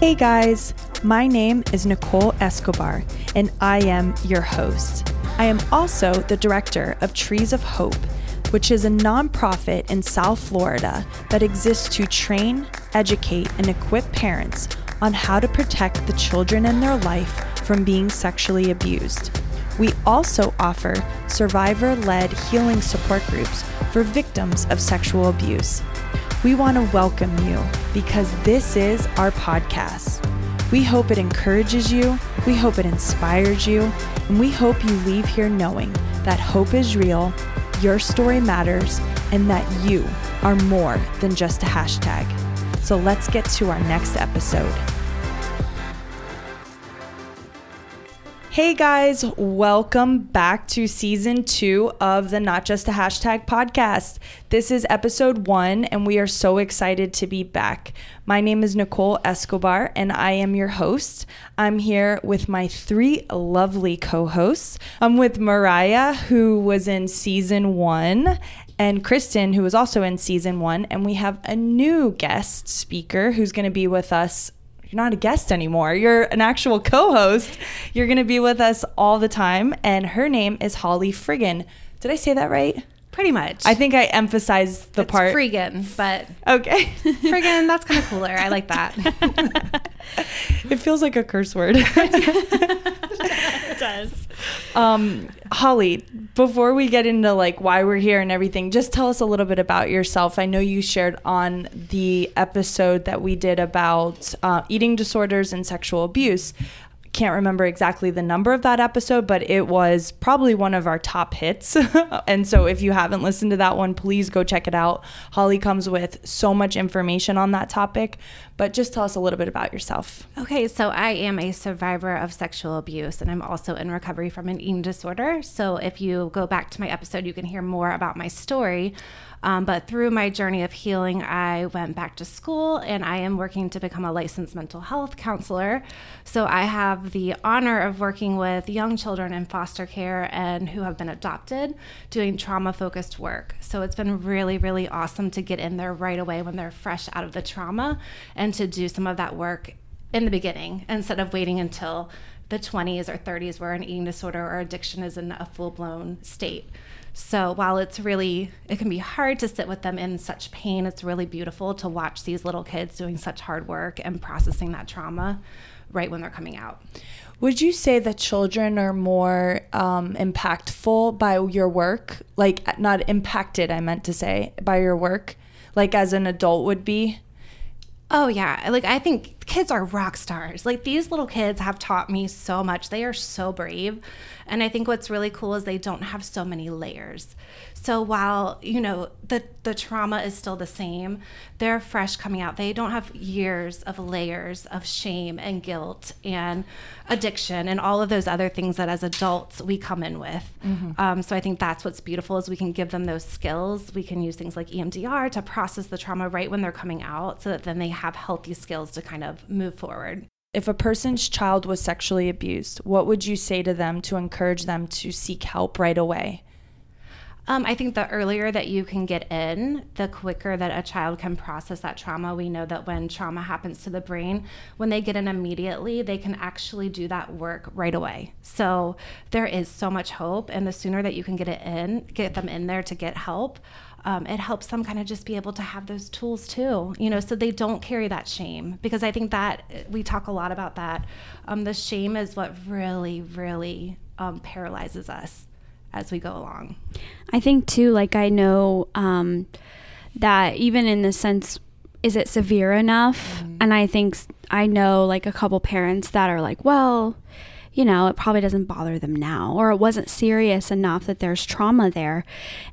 Hey guys, my name is Nicole Escobar, and I am your host. I am also the director of Trees of Hope, which is a nonprofit in South Florida that exists to train, educate, and equip parents on how to protect the children in their life from being sexually abused. We also offer survivor led healing support groups for victims of sexual abuse. We want to welcome you because this is our podcast. We hope it encourages you, we hope it inspires you, and we hope you leave here knowing that hope is real, your story matters, and that you are more than just a hashtag. So let's get to our next episode. Hey guys, welcome back to season two of the Not Just a Hashtag podcast. This is episode one, and we are so excited to be back. My name is Nicole Escobar, and I am your host. I'm here with my three lovely co hosts. I'm with Mariah, who was in season one, and Kristen, who was also in season one. And we have a new guest speaker who's going to be with us you're not a guest anymore. You're an actual co host. You're going to be with us all the time. And her name is Holly Friggin. Did I say that right? Pretty much. I think I emphasized the it's part. Friggin, but okay. friggin, that's kind of cooler. I like that. it feels like a curse word. it does. Um, Holly, before we get into like why we're here and everything, just tell us a little bit about yourself. I know you shared on the episode that we did about uh, eating disorders and sexual abuse can't remember exactly the number of that episode, but it was probably one of our top hits. and so if you haven't listened to that one, please go check it out. Holly comes with so much information on that topic, but just tell us a little bit about yourself. Okay, so I am a survivor of sexual abuse and I'm also in recovery from an eating disorder. So if you go back to my episode, you can hear more about my story. Um, but through my journey of healing, I went back to school and I am working to become a licensed mental health counselor. So I have the honor of working with young children in foster care and who have been adopted doing trauma focused work. So it's been really, really awesome to get in there right away when they're fresh out of the trauma and to do some of that work in the beginning instead of waiting until the 20s or 30s where an eating disorder or addiction is in a full blown state. So while it's really, it can be hard to sit with them in such pain, it's really beautiful to watch these little kids doing such hard work and processing that trauma right when they're coming out. Would you say that children are more um, impactful by your work? Like, not impacted, I meant to say, by your work, like as an adult would be? Oh, yeah. Like, I think kids are rock stars. Like, these little kids have taught me so much. They are so brave. And I think what's really cool is they don't have so many layers. So while, you know, the, the trauma is still the same, they're fresh coming out. They don't have years of layers of shame and guilt and addiction and all of those other things that as adults we come in with. Mm-hmm. Um, so I think that's what's beautiful is we can give them those skills. We can use things like EMDR to process the trauma right when they're coming out so that then they have healthy skills to kind of move forward. If a person's child was sexually abused, what would you say to them to encourage them to seek help right away? Um, I think the earlier that you can get in, the quicker that a child can process that trauma. We know that when trauma happens to the brain, when they get in immediately, they can actually do that work right away. So there is so much hope, and the sooner that you can get it in, get them in there to get help, um, it helps them kind of just be able to have those tools too, you know, so they don't carry that shame. Because I think that we talk a lot about that. Um, the shame is what really, really um, paralyzes us as we go along. I think too, like I know um, that even in the sense, is it severe enough? Mm-hmm. And I think I know like a couple parents that are like, well, you know, it probably doesn't bother them now, or it wasn't serious enough that there's trauma there.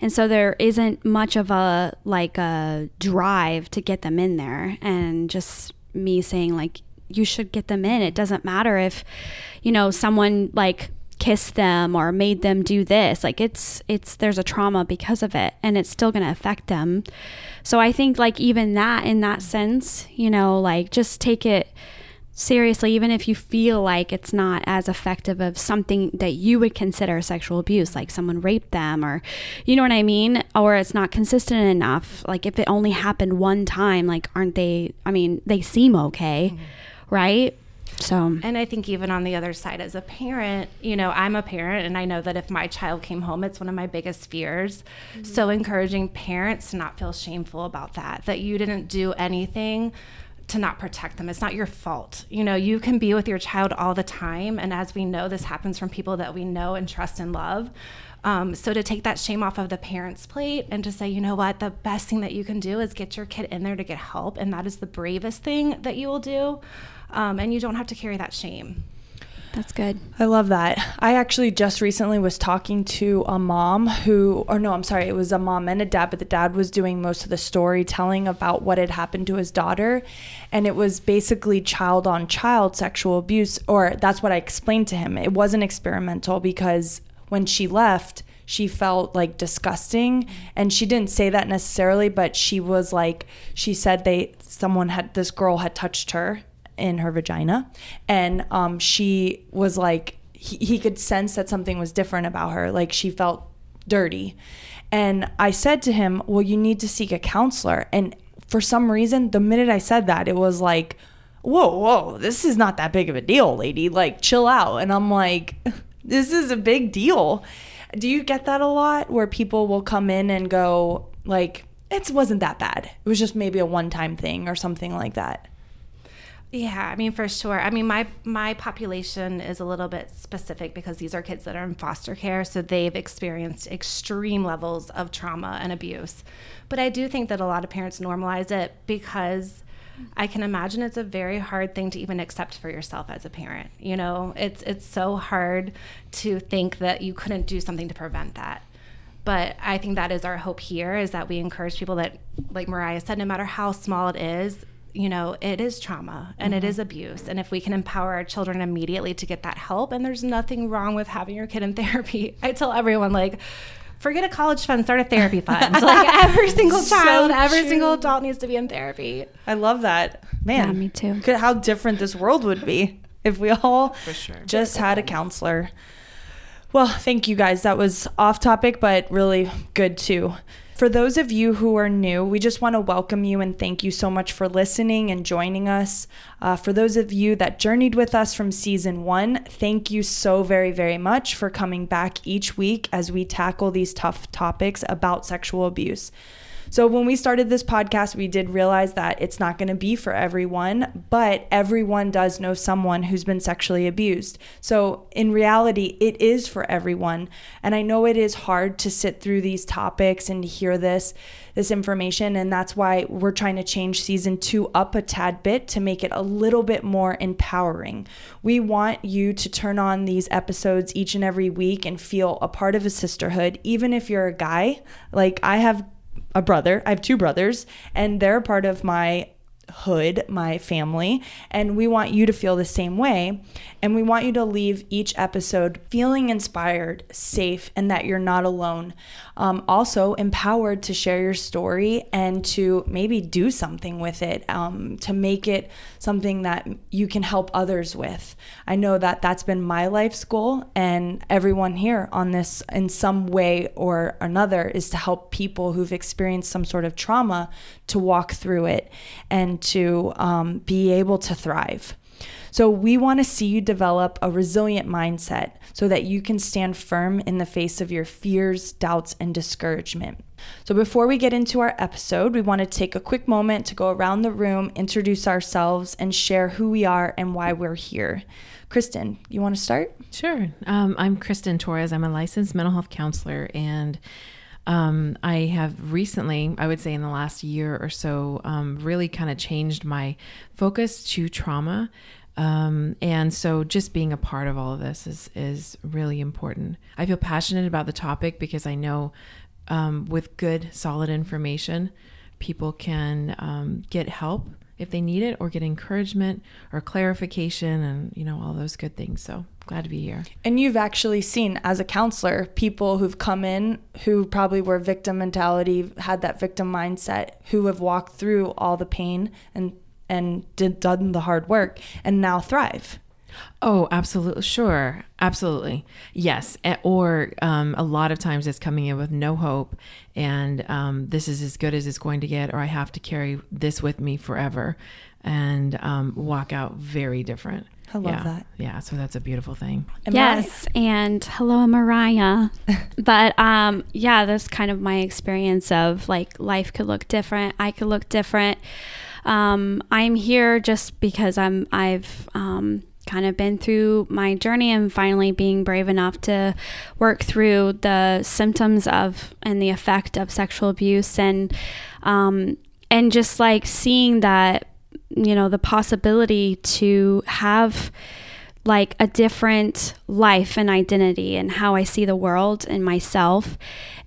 And so there isn't much of a like a drive to get them in there. And just me saying, like, you should get them in. It doesn't matter if, you know, someone like kissed them or made them do this like it's it's there's a trauma because of it and it's still going to affect them so i think like even that in that sense you know like just take it seriously, even if you feel like it's not as effective of something that you would consider sexual abuse, like someone raped them, or you know what I mean? Or it's not consistent enough. Like if it only happened one time, like aren't they, I mean, they seem okay. Mm-hmm. right? So, and I think even on the other side, as a parent, you know, I'm a parent and I know that if my child came home, it's one of my biggest fears. Mm-hmm. So, encouraging parents to not feel shameful about that, that you didn't do anything to not protect them. It's not your fault. You know, you can be with your child all the time. And as we know, this happens from people that we know and trust and love. Um, so to take that shame off of the parent's plate and to say, you know what, the best thing that you can do is get your kid in there to get help. And that is the bravest thing that you will do. Um, and you don't have to carry that shame. That's good. I love that. I actually just recently was talking to a mom who, or no, I'm sorry, it was a mom and a dad, but the dad was doing most of the storytelling about what had happened to his daughter. And it was basically child on child sexual abuse, or that's what I explained to him. It wasn't experimental because when she left, she felt like disgusting and she didn't say that necessarily but she was like she said they someone had this girl had touched her in her vagina. And um, she was like, he, he could sense that something was different about her. Like she felt dirty. And I said to him, Well, you need to seek a counselor. And for some reason, the minute I said that, it was like, Whoa, whoa, this is not that big of a deal, lady. Like, chill out. And I'm like, This is a big deal. Do you get that a lot where people will come in and go, like, it wasn't that bad. It was just maybe a one time thing or something like that. Yeah, I mean for sure. I mean my my population is a little bit specific because these are kids that are in foster care, so they've experienced extreme levels of trauma and abuse. But I do think that a lot of parents normalize it because I can imagine it's a very hard thing to even accept for yourself as a parent. You know, it's it's so hard to think that you couldn't do something to prevent that. But I think that is our hope here is that we encourage people that like Mariah said no matter how small it is, you know, it is trauma and mm-hmm. it is abuse. And if we can empower our children immediately to get that help, and there's nothing wrong with having your kid in therapy. I tell everyone, like, forget a college fund, start a therapy fund. like every single child, so every single adult needs to be in therapy. I love that. Man, yeah, me too. How different this world would be if we all sure. just had a counselor. Well, thank you guys. That was off topic, but really good too. For those of you who are new, we just want to welcome you and thank you so much for listening and joining us. Uh, for those of you that journeyed with us from season one, thank you so very, very much for coming back each week as we tackle these tough topics about sexual abuse. So, when we started this podcast, we did realize that it's not going to be for everyone, but everyone does know someone who's been sexually abused. So, in reality, it is for everyone. And I know it is hard to sit through these topics and hear this this information and that's why we're trying to change season 2 up a tad bit to make it a little bit more empowering. We want you to turn on these episodes each and every week and feel a part of a sisterhood even if you're a guy. Like I have a brother. I have two brothers, and they're part of my hood, my family, and we want you to feel the same way. And we want you to leave each episode feeling inspired, safe, and that you're not alone. Um, also, empowered to share your story and to maybe do something with it, um, to make it something that you can help others with. I know that that's been my life's goal, and everyone here on this, in some way or another, is to help people who've experienced some sort of trauma to walk through it and to um, be able to thrive. So, we want to see you develop a resilient mindset so that you can stand firm in the face of your fears, doubts, and discouragement. So, before we get into our episode, we want to take a quick moment to go around the room, introduce ourselves, and share who we are and why we're here. Kristen, you want to start? Sure. Um, I'm Kristen Torres. I'm a licensed mental health counselor and um, I have recently, I would say in the last year or so, um, really kind of changed my focus to trauma um, and so just being a part of all of this is, is really important. I feel passionate about the topic because I know um, with good, solid information, people can um, get help if they need it or get encouragement or clarification and, you know, all those good things. So glad to be here. And you've actually seen as a counselor people who've come in who probably were victim mentality, had that victim mindset, who have walked through all the pain and and did done the hard work and now thrive. Oh, absolutely. Sure. Absolutely. Yes. Or um, a lot of times it's coming in with no hope and um, this is as good as it's going to get, or I have to carry this with me forever. and um, walk out very different. I love yeah. that. Yeah, so that's a beautiful thing. Am yes, and hello, Mariah. but um, yeah, that's kind of my experience of like life could look different. I could look different. Um, I'm here just because I'm I've um, kind of been through my journey and finally being brave enough to work through the symptoms of and the effect of sexual abuse and um, and just like seeing that you know the possibility to have like a different life and identity and how I see the world and myself.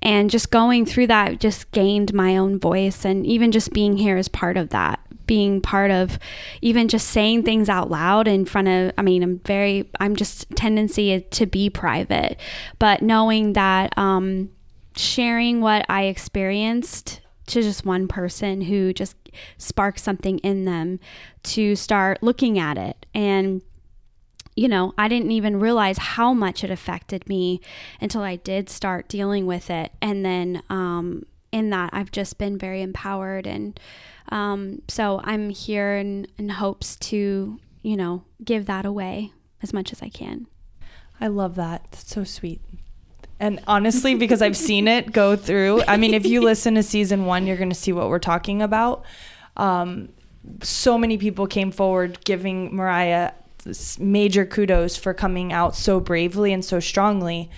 And just going through that just gained my own voice. And even just being here is part of that. Being part of even just saying things out loud in front of, I mean, I'm very, I'm just tendency to be private, but knowing that um, sharing what I experienced to just one person who just sparks something in them to start looking at it and you know, I didn't even realize how much it affected me until I did start dealing with it. And then um, in that, I've just been very empowered. And um, so I'm here in, in hopes to, you know, give that away as much as I can. I love that. That's so sweet. And honestly, because I've seen it go through, I mean, if you listen to season one, you're going to see what we're talking about. Um, so many people came forward giving Mariah major kudos for coming out so bravely and so strongly.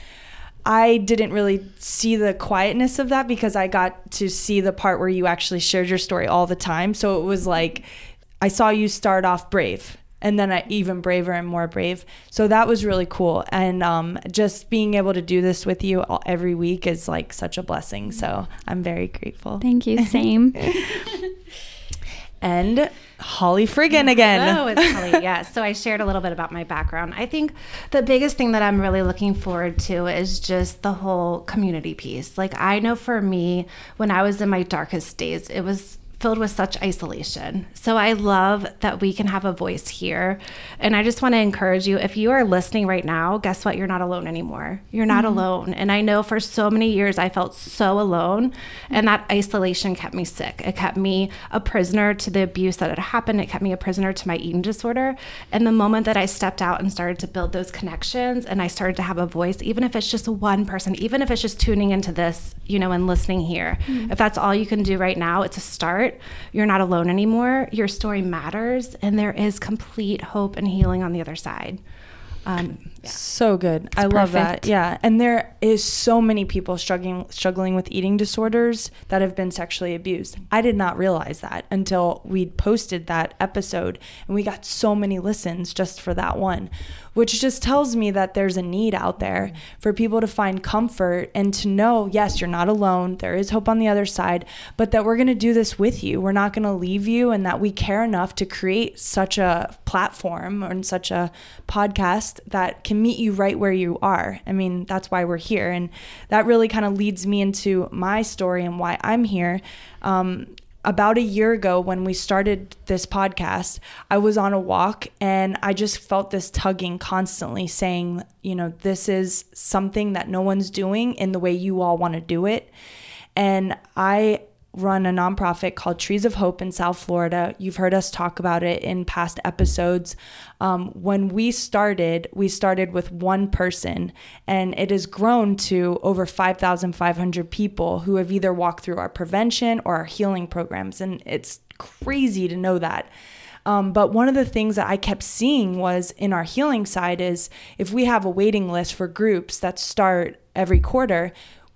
I didn't really see the quietness of that because I got to see the part where you actually shared your story all the time. So it was like I saw you start off brave and then I even braver and more brave. So that was really cool. And um, just being able to do this with you all, every week is like such a blessing. So I'm very grateful. Thank you. Same. and Holly Friggin again. Oh, it's Holly. yeah. So I shared a little bit about my background. I think the biggest thing that I'm really looking forward to is just the whole community piece. Like I know for me, when I was in my darkest days, it was filled with such isolation. So I love that we can have a voice here. And I just want to encourage you if you are listening right now, guess what? You're not alone anymore. You're not mm-hmm. alone. And I know for so many years I felt so alone. And that isolation kept me sick. It kept me a prisoner to the abuse that had happened. It kept me a prisoner to my eating disorder. And the moment that I stepped out and started to build those connections and I started to have a voice, even if it's just one person, even if it's just tuning into this, you know, and listening here, mm-hmm. if that's all you can do right now, it's a start you're not alone anymore. Your story matters, and there is complete hope and healing on the other side. Um, yeah. So good. It's I love that. Yeah. And there is so many people struggling struggling with eating disorders that have been sexually abused. I did not realize that until we posted that episode and we got so many listens just for that one, which just tells me that there's a need out there for people to find comfort and to know, yes, you're not alone. There is hope on the other side, but that we're going to do this with you. We're not going to leave you and that we care enough to create such a platform and such a podcast that can meet you right where you are. I mean, that's why we're here. And that really kind of leads me into my story and why I'm here. Um, about a year ago when we started this podcast, I was on a walk and I just felt this tugging constantly saying, you know, this is something that no one's doing in the way you all want to do it. And I run a nonprofit called Trees of Hope in South Florida. You've heard us talk about it in past episodes. Um, when we started, we started with one person, and it has grown to over 5,500 people who have either walked through our prevention or our healing programs. And it's crazy to know that. Um, but one of the things that I kept seeing was in our healing side is if we have a waiting list for groups that start every quarter,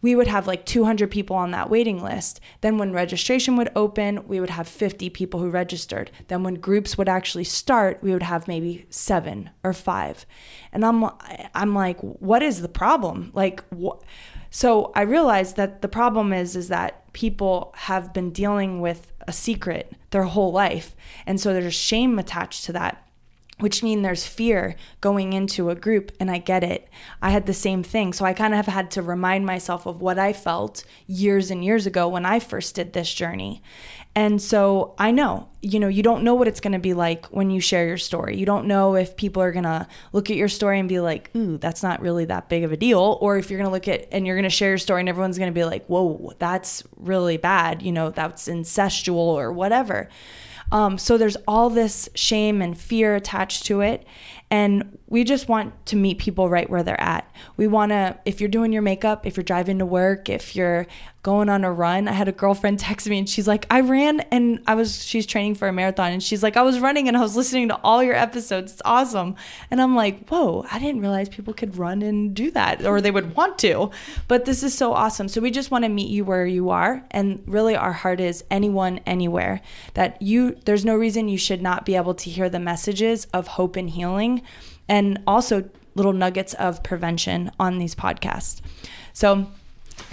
we would have like 200 people on that waiting list. Then when registration would open, we would have 50 people who registered. Then when groups would actually start, we would have maybe 7 or 5. And I'm I'm like what is the problem? Like what so I realized that the problem is is that people have been dealing with a secret their whole life. And so there's shame attached to that which mean there's fear going into a group and I get it. I had the same thing. So I kind of have had to remind myself of what I felt years and years ago when I first did this journey. And so I know, you know, you don't know what it's going to be like when you share your story. You don't know if people are going to look at your story and be like, "Ooh, that's not really that big of a deal," or if you're going to look at and you're going to share your story and everyone's going to be like, "Whoa, that's really bad," you know, that's incestual or whatever. Um, so there's all this shame and fear attached to it. And we just want to meet people right where they're at. We want to, if you're doing your makeup, if you're driving to work, if you're going on a run. I had a girlfriend text me and she's like, I ran and I was, she's training for a marathon and she's like, I was running and I was listening to all your episodes. It's awesome. And I'm like, whoa, I didn't realize people could run and do that or they would want to. But this is so awesome. So we just want to meet you where you are. And really, our heart is anyone, anywhere that you, there's no reason you should not be able to hear the messages of hope and healing and also little nuggets of prevention on these podcasts. So,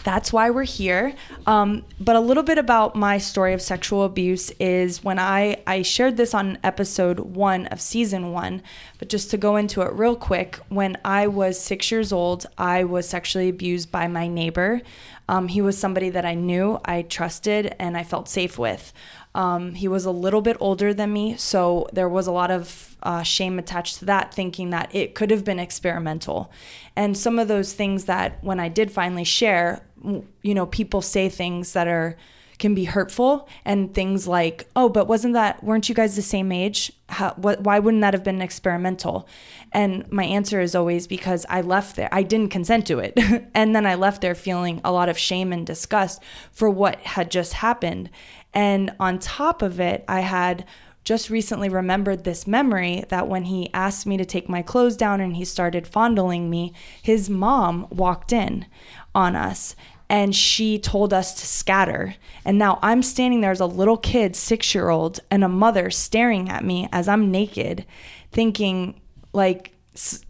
that's why we're here. Um, but a little bit about my story of sexual abuse is when I, I shared this on episode one of season one. But just to go into it real quick, when I was six years old, I was sexually abused by my neighbor. Um, he was somebody that I knew, I trusted, and I felt safe with. Um, he was a little bit older than me, so there was a lot of uh, shame attached to that, thinking that it could have been experimental. And some of those things that when I did finally share, you know, people say things that are can be hurtful and things like, "Oh, but wasn't that weren't you guys the same age? How, what, why wouldn't that have been experimental?" And my answer is always because I left there. I didn't consent to it. and then I left there feeling a lot of shame and disgust for what had just happened. And on top of it, I had just recently remembered this memory that when he asked me to take my clothes down and he started fondling me, his mom walked in on us and she told us to scatter. And now I'm standing there as a little kid, six year old, and a mother staring at me as I'm naked, thinking, like,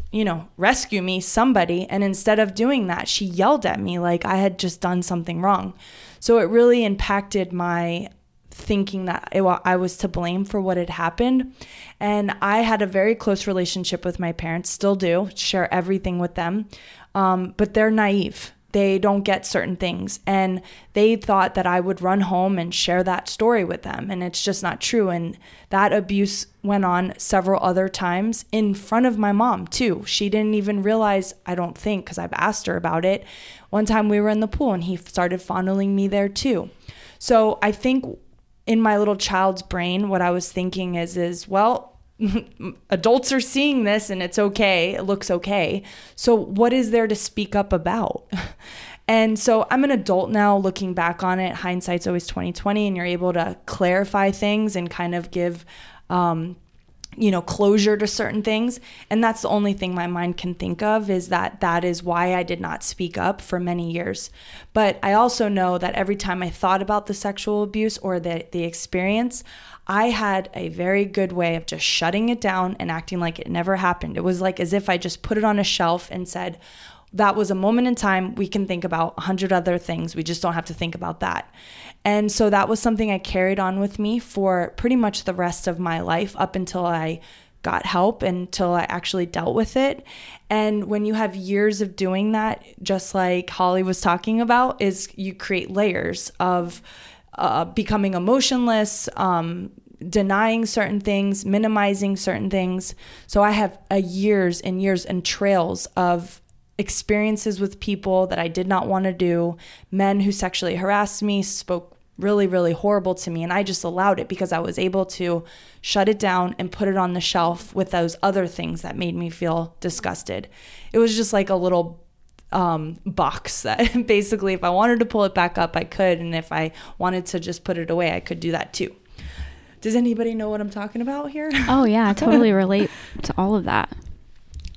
you know, rescue me, somebody. And instead of doing that, she yelled at me like I had just done something wrong. So it really impacted my thinking that I was to blame for what had happened. And I had a very close relationship with my parents, still do, share everything with them. Um, but they're naive. They don't get certain things. And they thought that I would run home and share that story with them. And it's just not true. And that abuse went on several other times in front of my mom, too. She didn't even realize, I don't think, because I've asked her about it, one time we were in the pool and he started fondling me there too. So I think in my little child's brain, what I was thinking is, is well, adults are seeing this and it's okay. It looks okay. So what is there to speak up about? And so I'm an adult now looking back on it. Hindsight's always 2020 and you're able to clarify things and kind of give um, you know closure to certain things and that's the only thing my mind can think of is that that is why I did not speak up for many years but I also know that every time I thought about the sexual abuse or the the experience I had a very good way of just shutting it down and acting like it never happened it was like as if I just put it on a shelf and said that was a moment in time. We can think about a hundred other things. We just don't have to think about that. And so that was something I carried on with me for pretty much the rest of my life up until I got help until I actually dealt with it. And when you have years of doing that, just like Holly was talking about, is you create layers of uh, becoming emotionless, um, denying certain things, minimizing certain things. So I have a years and years and trails of experiences with people that I did not want to do, men who sexually harassed me, spoke really, really horrible to me. And I just allowed it because I was able to shut it down and put it on the shelf with those other things that made me feel disgusted. It was just like a little um, box that basically, if I wanted to pull it back up, I could. And if I wanted to just put it away, I could do that too. Does anybody know what I'm talking about here? Oh, yeah. I totally relate to all of that.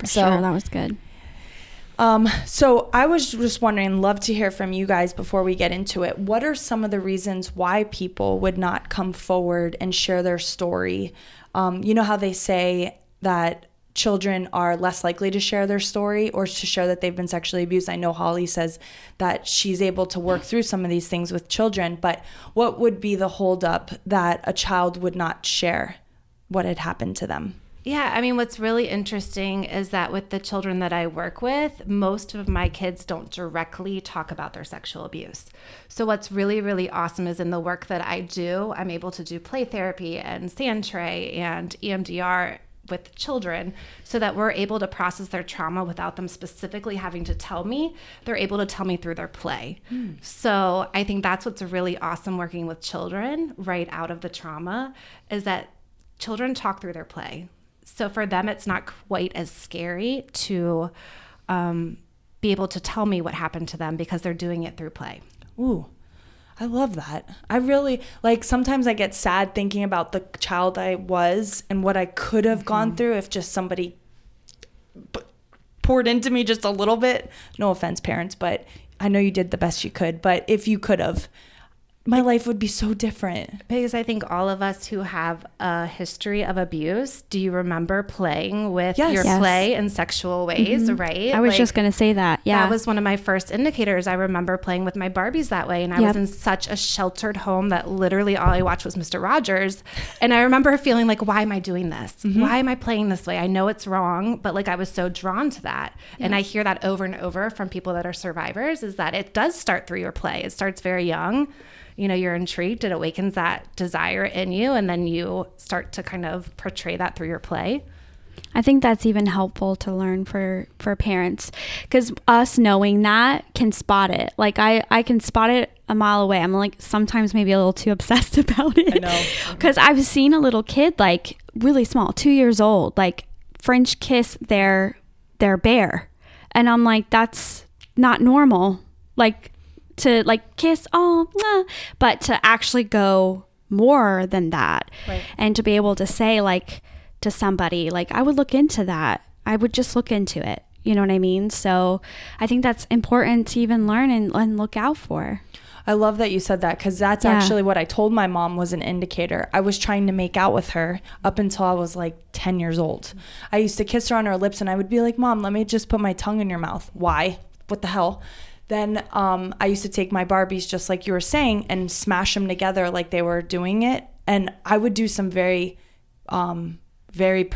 For so, sure. That was good. Um, so I was just wondering, love to hear from you guys before we get into it. What are some of the reasons why people would not come forward and share their story? Um, you know how they say that children are less likely to share their story or to share that they've been sexually abused. I know Holly says that she's able to work through some of these things with children, but what would be the holdup that a child would not share what had happened to them? Yeah, I mean, what's really interesting is that with the children that I work with, most of my kids don't directly talk about their sexual abuse. So, what's really, really awesome is in the work that I do, I'm able to do play therapy and sand tray and EMDR with children so that we're able to process their trauma without them specifically having to tell me they're able to tell me through their play. Mm. so i think that's what's really awesome working with children right out of the trauma is that children talk through their play. So for them it's not quite as scary to um, be able to tell me what happened to them because they're doing it through play. Ooh I love that. I really like sometimes I get sad thinking about the child I was and what I could have mm-hmm. gone through if just somebody p- poured into me just a little bit. No offense, parents, but I know you did the best you could, but if you could have, my life would be so different. Because I think all of us who have a history of abuse, do you remember playing with yes. your yes. play in sexual ways, mm-hmm. right? I was like, just going to say that. Yeah. That was one of my first indicators. I remember playing with my Barbies that way. And I yep. was in such a sheltered home that literally all I watched was Mr. Rogers. And I remember feeling like, why am I doing this? Mm-hmm. Why am I playing this way? I know it's wrong, but like I was so drawn to that. Yeah. And I hear that over and over from people that are survivors is that it does start through your play. It starts very young you know you're intrigued it awakens that desire in you and then you start to kind of portray that through your play I think that's even helpful to learn for for parents cuz us knowing that can spot it. Like I I can spot it a mile away. I'm like sometimes maybe a little too obsessed about it. I know. Cuz I've seen a little kid like really small, 2 years old, like French kiss their their bear. And I'm like that's not normal. Like to like kiss, oh, nah, but to actually go more than that right. and to be able to say like to somebody like I would look into that. I would just look into it. You know what I mean? So I think that's important to even learn and, and look out for. I love that you said that because that's yeah. actually what I told my mom was an indicator. I was trying to make out with her up until I was like 10 years old. I used to kiss her on her lips and I would be like, Mom, let me just put my tongue in your mouth. Why? What the hell? Then um, I used to take my Barbies, just like you were saying, and smash them together like they were doing it. And I would do some very, um, very,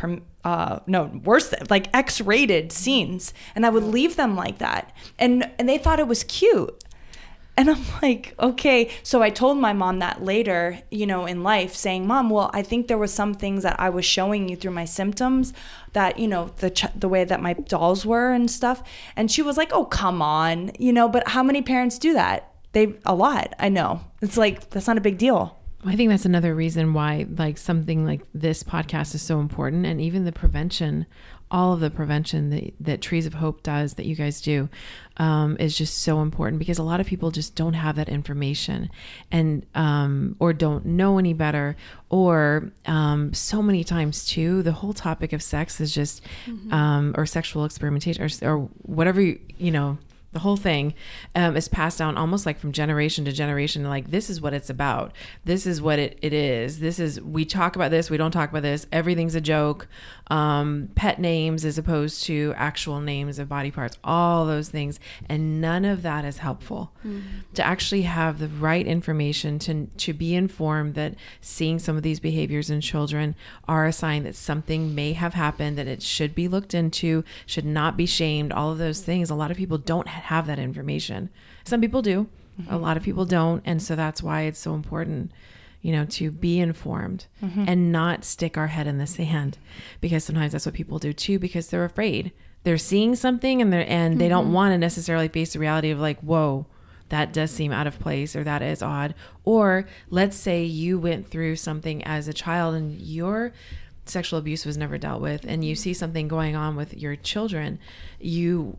uh, no, worse, than, like X rated scenes. And I would leave them like that. And, and they thought it was cute. And I'm like, okay. So I told my mom that later, you know, in life, saying, Mom, well, I think there was some things that I was showing you through my symptoms that, you know, the, ch- the way that my dolls were and stuff. And she was like, oh, come on, you know, but how many parents do that? They, a lot. I know. It's like, that's not a big deal. I think that's another reason why like something like this podcast is so important and even the prevention all of the prevention that, that Trees of Hope does, that you guys do, um, is just so important because a lot of people just don't have that information and um, or don't know any better, or um, so many times too, the whole topic of sex is just mm-hmm. Um, or sexual experimentation or, or whatever you you know the whole thing um, is passed down almost like from generation to generation like this is what it's about. This is what it, it is. This is we talk about this we don't talk about this. Everything's a joke um, pet names as opposed to actual names of body parts all those things and none of that is helpful mm-hmm. to actually have the right information to, to be informed that seeing some of these behaviors in children are a sign that something may have happened that it should be looked into should not be shamed all of those things a lot of people don't have that information. Some people do, mm-hmm. a lot of people don't. And so that's why it's so important, you know, to be informed mm-hmm. and not stick our head in the sand because sometimes that's what people do too because they're afraid. They're seeing something and they're and mm-hmm. they don't mm-hmm. want to necessarily face the reality of like, whoa, that does seem out of place or that is odd. Or let's say you went through something as a child and your sexual abuse was never dealt with and you see something going on with your children, you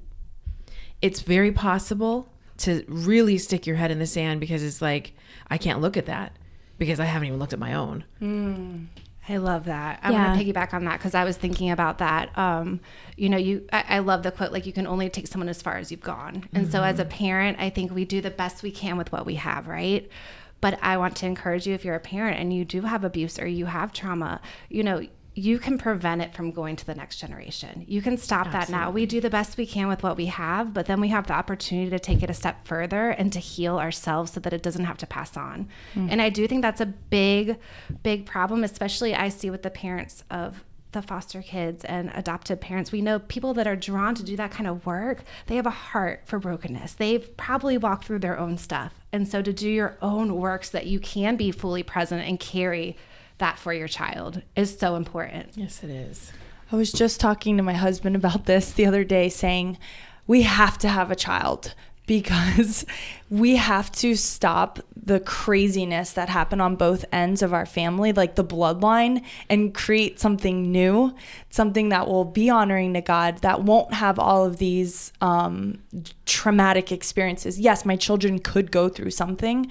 it's very possible to really stick your head in the sand because it's like I can't look at that because I haven't even looked at my own. Mm, I love that. I yeah. want to piggyback on that because I was thinking about that. Um, you know, you I, I, love the quote like you can only take someone as far as you've gone. And mm-hmm. so as a mm-hmm. parent, I think we do the best we can with what we have, right? But I want to encourage you if you're a parent and you do have abuse or you have trauma, you know, you can prevent it from going to the next generation. You can stop Absolutely. that now. We do the best we can with what we have, but then we have the opportunity to take it a step further and to heal ourselves so that it doesn't have to pass on. Mm. And I do think that's a big, big problem, especially I see with the parents of the foster kids and adopted parents. We know people that are drawn to do that kind of work, they have a heart for brokenness. They've probably walked through their own stuff. And so to do your own work so that you can be fully present and carry that for your child is so important. Yes, it is. I was just talking to my husband about this the other day, saying we have to have a child because we have to stop the craziness that happened on both ends of our family, like the bloodline, and create something new, something that will be honoring to God, that won't have all of these um, traumatic experiences. Yes, my children could go through something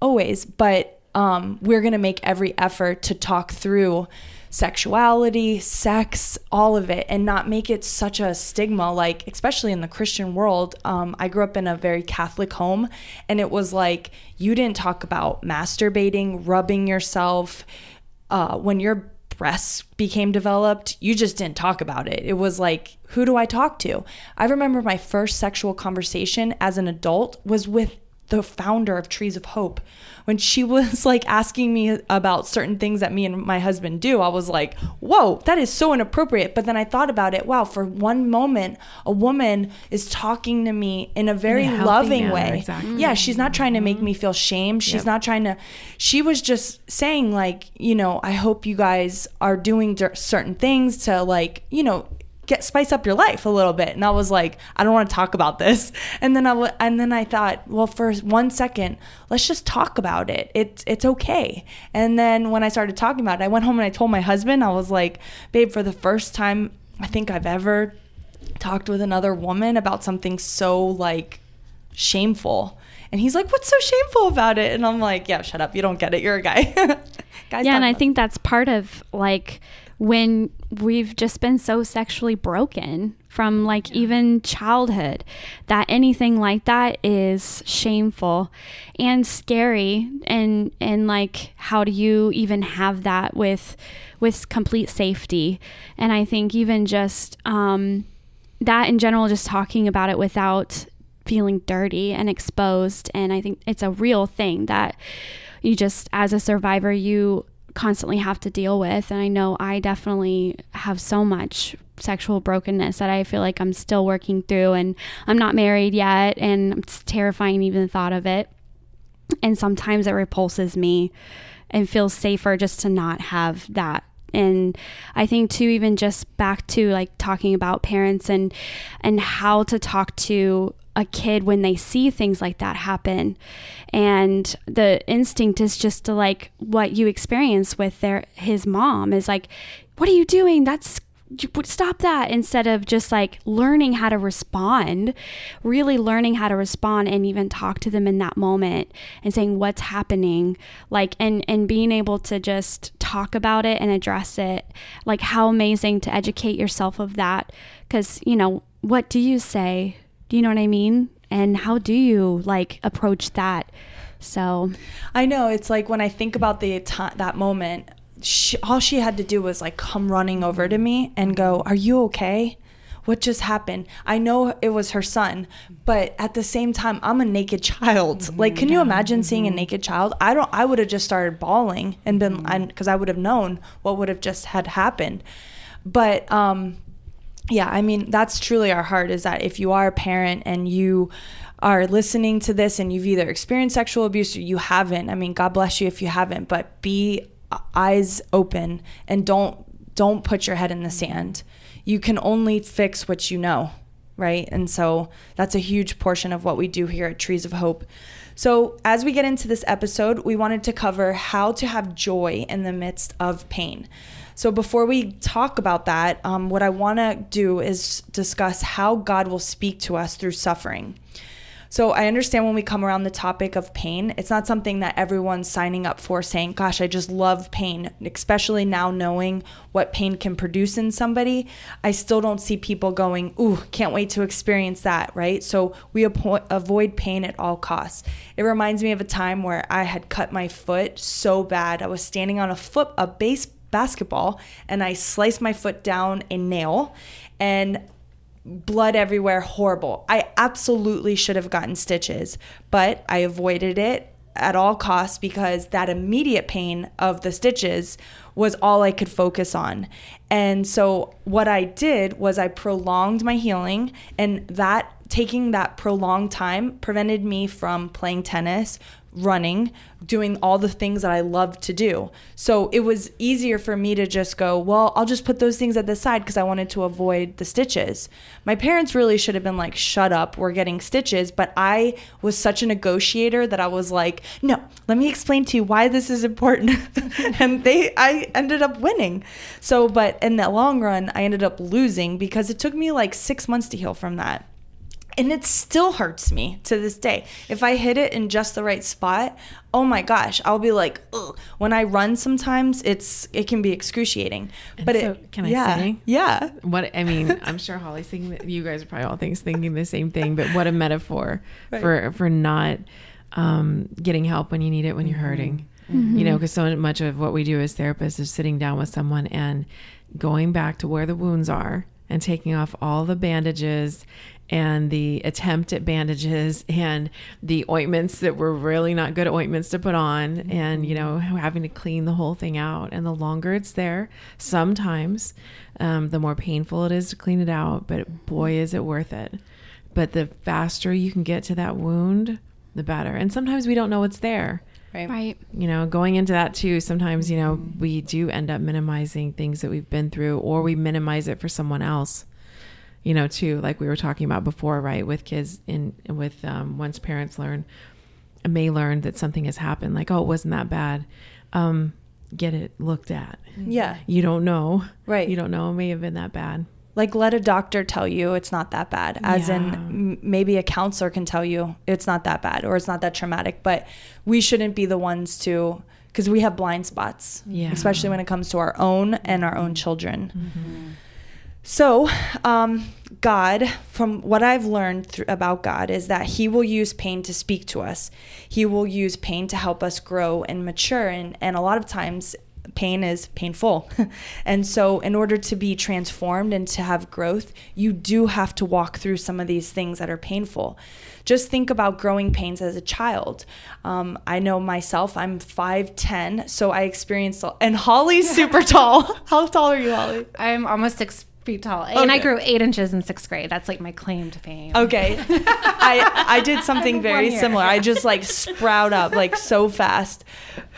always, but um, we're going to make every effort to talk through sexuality, sex, all of it, and not make it such a stigma. Like, especially in the Christian world, um, I grew up in a very Catholic home, and it was like you didn't talk about masturbating, rubbing yourself. Uh, when your breasts became developed, you just didn't talk about it. It was like, who do I talk to? I remember my first sexual conversation as an adult was with the founder of Trees of Hope. When she was like asking me about certain things that me and my husband do, I was like, whoa, that is so inappropriate. But then I thought about it. Wow, for one moment, a woman is talking to me in a very In a loving manner, way. exactly. Yeah, she's not trying to make mm-hmm. me feel shame. She's Yep. not trying to, she was just saying, like, you know, I hope you guys are doing cer- certain things to, like, you know, get spice up your life a little bit. And i was like i don't want to talk about this. And then i w- and then i thought well for one second let's just talk about it. It's it's okay. And then when i started talking about it i went home and i told my husband. I was like babe for the first time i think i've ever talked with another woman about something so like shameful. And he's like what's so shameful about it? And i'm like yeah shut up. You don't get it. You're a guy. Guys yeah, and I about- think that's part of like when we've just been so sexually broken from like even childhood that anything like that is shameful and scary. And and like how do you even have that with with complete safety? And I think even just um that in general just talking about it without feeling dirty and exposed. And I think it's a real thing that you just as a survivor you constantly have to deal with and I know I definitely have so much sexual brokenness that I feel like I'm still working through and I'm not married yet and it's terrifying even the thought of it. And sometimes it repulses me and feels safer just to not have that. And i think too even just back to like talking about parents and and how to talk to a kid when they see things like that happen and the instinct is just to like what you experience with their his mom is like what are you doing that's stop that instead of just like learning how to respond, really learning how to respond and even talk to them in that moment and saying what's happening, like and and being able to just talk about it and address it. Like how amazing to educate yourself of that cuz you know, what do you say? Do you know what I mean? And how do you like approach that? So, I know it's like when I think about the ti that moment, she, all she had to do was like come running over to me and go, "Are you okay? What just happened?" I know it was her son, but at the same time, I'm a naked child. Mm-hmm. Like, can you imagine seeing a mm-hmm. naked child? I don't. I would have just started bawling and been, mm-hmm. because I would have known what would have just had happened. But um, yeah, I mean, that's truly our heart is that if you are a parent and you are listening to this and you've either experienced sexual abuse or you haven't, I mean, God bless you if you haven't, but be eyes open and don't don't put your head in the sand. You can only fix what you know, right? And so that's a huge portion of what we do here at Trees of Hope. So, as we get into this episode, we wanted to cover how to have joy in the midst of pain. So, before we talk about that, um, what I want to do is discuss how God will speak to us through suffering. So, I understand when we come around the topic of pain, it's not something that everyone's signing up for saying, Gosh, I just love pain, especially now knowing what pain can produce in somebody. I still don't see people going, Ooh, can't wait to experience that, right? So, we avoid pain at all costs. It reminds me of a time where I had cut my foot so bad. I was standing on a foot, a base basketball, and I sliced my foot down a nail and blood everywhere, horrible. I absolutely should have gotten stitches, but I avoided it at all costs because that immediate pain of the stitches was all I could focus on. And so what I did was I prolonged my healing and that taking that prolonged time prevented me from playing tennis, running, doing all the things that I love to do. So it was easier for me to just go, well, I'll just put those things at the side because I wanted to avoid the stitches. My parents really should have been like, shut up, we're getting stitches. But I was such a negotiator that I was like, no, let me explain to you why this is important. and they, I ended up winning. So, but in the long run, I ended up losing because it took me like six months to heal from that and it still hurts me to this day. If I hit it in just the right spot, oh my gosh, I'll be like, Ugh. when I run, sometimes it's it can be excruciating. And but so, it, can I yeah, say? Yeah. What I mean, I'm sure Holly's thinking that you guys are probably all things thinking the same thing, but what a metaphor Right. for for not um, getting help when you need it when you're hurting. You know, because so much of what we do as therapists is sitting down with someone and going back to where the wounds are and taking off all the bandages and the attempt at bandages and the ointments that were really not good ointments to put on and you know having to clean the whole thing out. And the longer it's there sometimes um, the more painful it is to clean it out but boy is it worth it. But the faster you can get to that wound the better. And sometimes we don't know what's there. Right. Right. you know, going into that too, sometimes, you know, we do end up minimizing things that we've been through or we minimize it for someone else, you know, too, like we were talking about before, right? With kids in, with, um, once parents learn, may learn that something has happened, like, oh, it wasn't that bad. Um, get it looked at. Yeah. You don't know. Right. You don't know. It may have been that bad. Like let a doctor tell you it's not that bad. As in m- maybe a counselor can tell you it's not that bad or it's not that traumatic, but we shouldn't be the ones to because we have blind spots. Yeah. Especially when it comes to our own and our own children. So, um, God, from what I've learned thr about God, is that He will use pain to speak to us. He will use pain to help us grow and mature. And, and a lot of times, pain is painful. and so, in order to be transformed and to have growth, you do have to walk through some of these things that are painful. Just think about growing pains as a child. Um, I know myself, I'm 5'10, so I experienced, and Holly's super tall. How tall are you, Holly? I'm almost six feet tall, and I grew eight inches in sixth grade. That's like my claim to fame. Okay. I I did something very similar. I just like sprout up like so fast.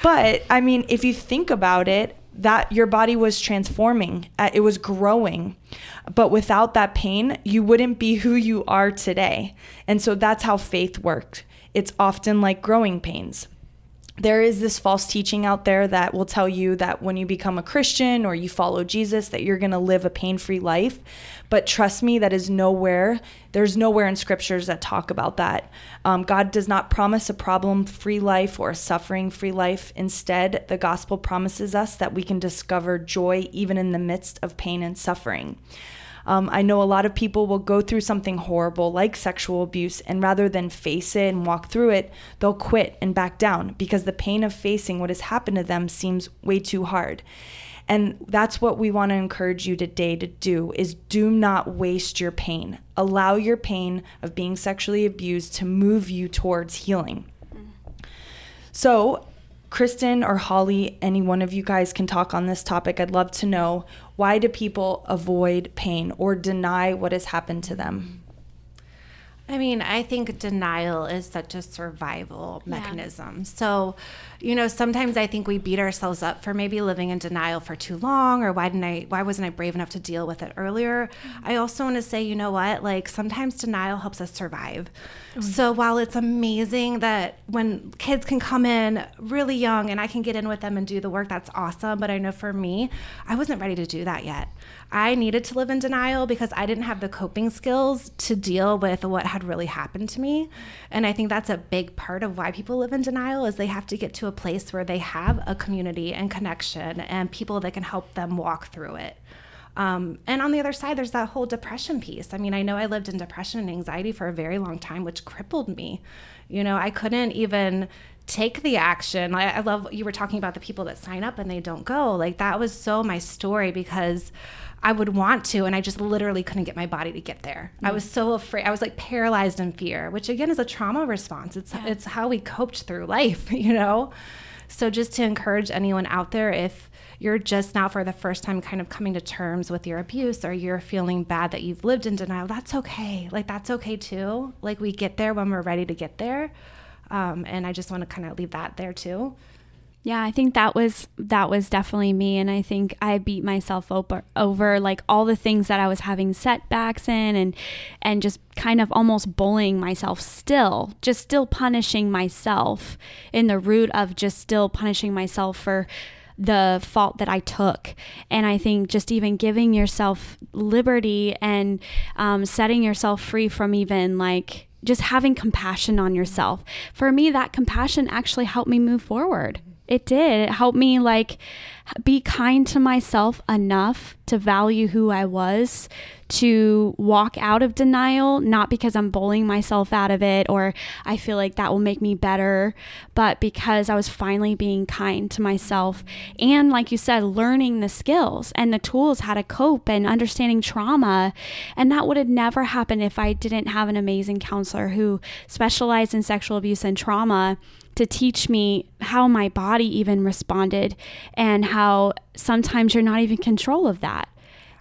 But I mean, if you think about it, that your body was transforming. Uh, It was growing. But without that pain, you wouldn't be who you are today. And so that's how faith worked. It's often like growing pains there is this false teaching out there that will tell you that when you become a Christian or you follow Jesus that you're going to live a pain-free life. But trust me, that is nowhere. There's nowhere in scriptures that talk about that. Um, God does not promise a problem-free life or a suffering-free life. Instead, the gospel promises us that we can discover joy even in the midst of pain and suffering. Um, I know a lot of people will go through something horrible like sexual abuse, and rather than face it and walk through it, they'll quit and back down because the pain of facing what has happened to them seems way too hard. And that's what we want to encourage you today to do is do not waste your pain. Allow your pain of being sexually abused to move you towards healing. So, Kristen or Holly, any one of you guys can talk on this topic. I'd love to know why do people avoid pain or deny what has happened to them? I mean, I think denial is such a survival mechanism. So, you know, sometimes I think we beat ourselves up for maybe living in denial for too long or why didn't I why wasn't I brave enough to deal with it earlier? Mm-hmm. I also want to say, you know what? Like sometimes denial helps us survive. Oh, so, while it's amazing that when kids can come in really young and I can get in with them and do the work, that's awesome, but I know for me, I wasn't ready to do that yet. I needed to live in denial because I didn't have the coping skills to deal with what had really happened to me. And I think that's a big part of why people live in denial is they have to get to a place where they have a community and connection and people that can help them walk through it. Um, and on the other side, there's that whole depression piece. I mean, I know I lived in depression and anxiety for a very long time, which crippled me. You know, I couldn't even take the action. I, I love you were talking about the people that sign up and they don't go. Like that was so my story because I would want to, and I just literally couldn't get my body to get there. I was so afraid. I was like paralyzed in fear, which again is a trauma response. It's it's how we coped through life, you know. So just to encourage anyone out there, if you're just now for the first time kind of coming to terms with your abuse or you're feeling bad that you've lived in denial, that's okay. Like that's okay too. Like we get there when we're ready to get there. Um, and I just want to kind of leave that there too. Yeah, I think that was that was definitely me and I think I beat myself over over like all the things that I was having setbacks in and and just kind of almost bullying myself still, just still punishing myself in the root of just still punishing myself for the fault that I took. And I think just even giving yourself liberty and um, setting yourself free from even like just having compassion on yourself. For me, that compassion actually helped me move forward it did. It helped me like be kind to myself enough to value who I was, to walk out of denial, not because I'm bullying myself out of it or I feel like that will make me better, but because I was finally being kind to myself. And like you said, learning the skills and the tools how to cope and understanding trauma. And that would have never happened if I didn't have an amazing counselor who specialized in sexual abuse and trauma to teach me how my body even responded and how sometimes you're not even control of that.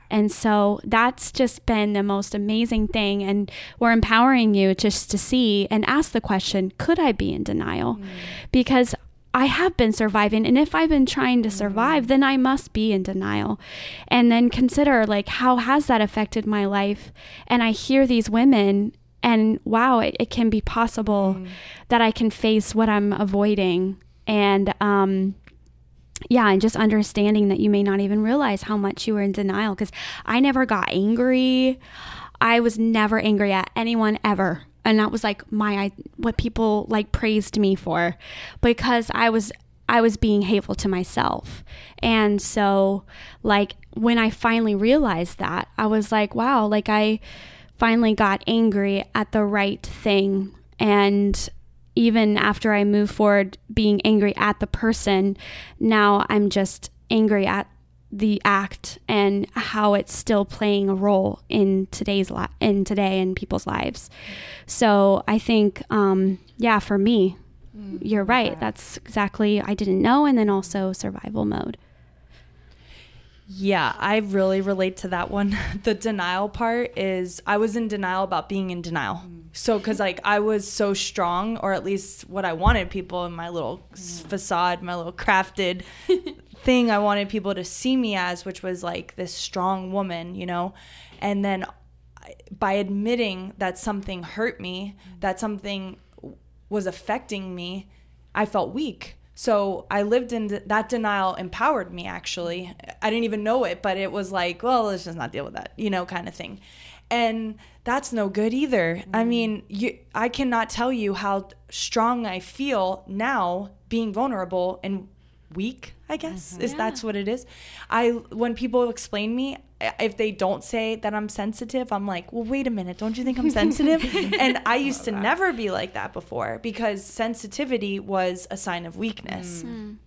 And so that's just been the most amazing thing. And we're empowering you just to see and ask the question could I be in denial? Mm. Because I have been surviving. And if I've been trying to survive, then I must be in denial. And then consider, like, how has that affected my life? And I hear these women and wow, it, it can be possible mm. that I can face what I'm avoiding. And, um, yeah, and just understanding that you may not even realize how much you were in denial because I never got angry. I was never angry at anyone ever. And that was like my what people like praised me for because I was I was being hateful to myself. And so like when I finally realized that, I was like, wow, like I finally got angry at the right thing. And even after I move forward being angry at the person, now I'm just angry at the act and how it's still playing a role in today's li- in today in people's lives. So I think, um, yeah, for me, mm, you're right. That's exactly I didn't know, and then also survival mode. Yeah, I really relate to that one. the denial part is I was in denial about being in denial. Mm. So, because like I was so strong, or at least what I wanted people in my little mm. facade, my little crafted thing, I wanted people to see me as, which was like this strong woman, you know? And then by admitting that something hurt me, mm. that something was affecting me, I felt weak so I lived in th- that denial empowered me actually. I didn't even know it, but it was like, well, let's just not deal with that, you know, kind of thing. And that's no good either. Mm-hmm. I mean, you I cannot tell you how strong I feel now being vulnerable and weak, I guess, mm-hmm. is yeah. that's what it is. I when people explain me, if they don't say that I'm sensitive, I'm like, well, wait a minute, don't you think I'm sensitive? and I used to that. never be like that before because sensitivity was a sign of weakness. Mm.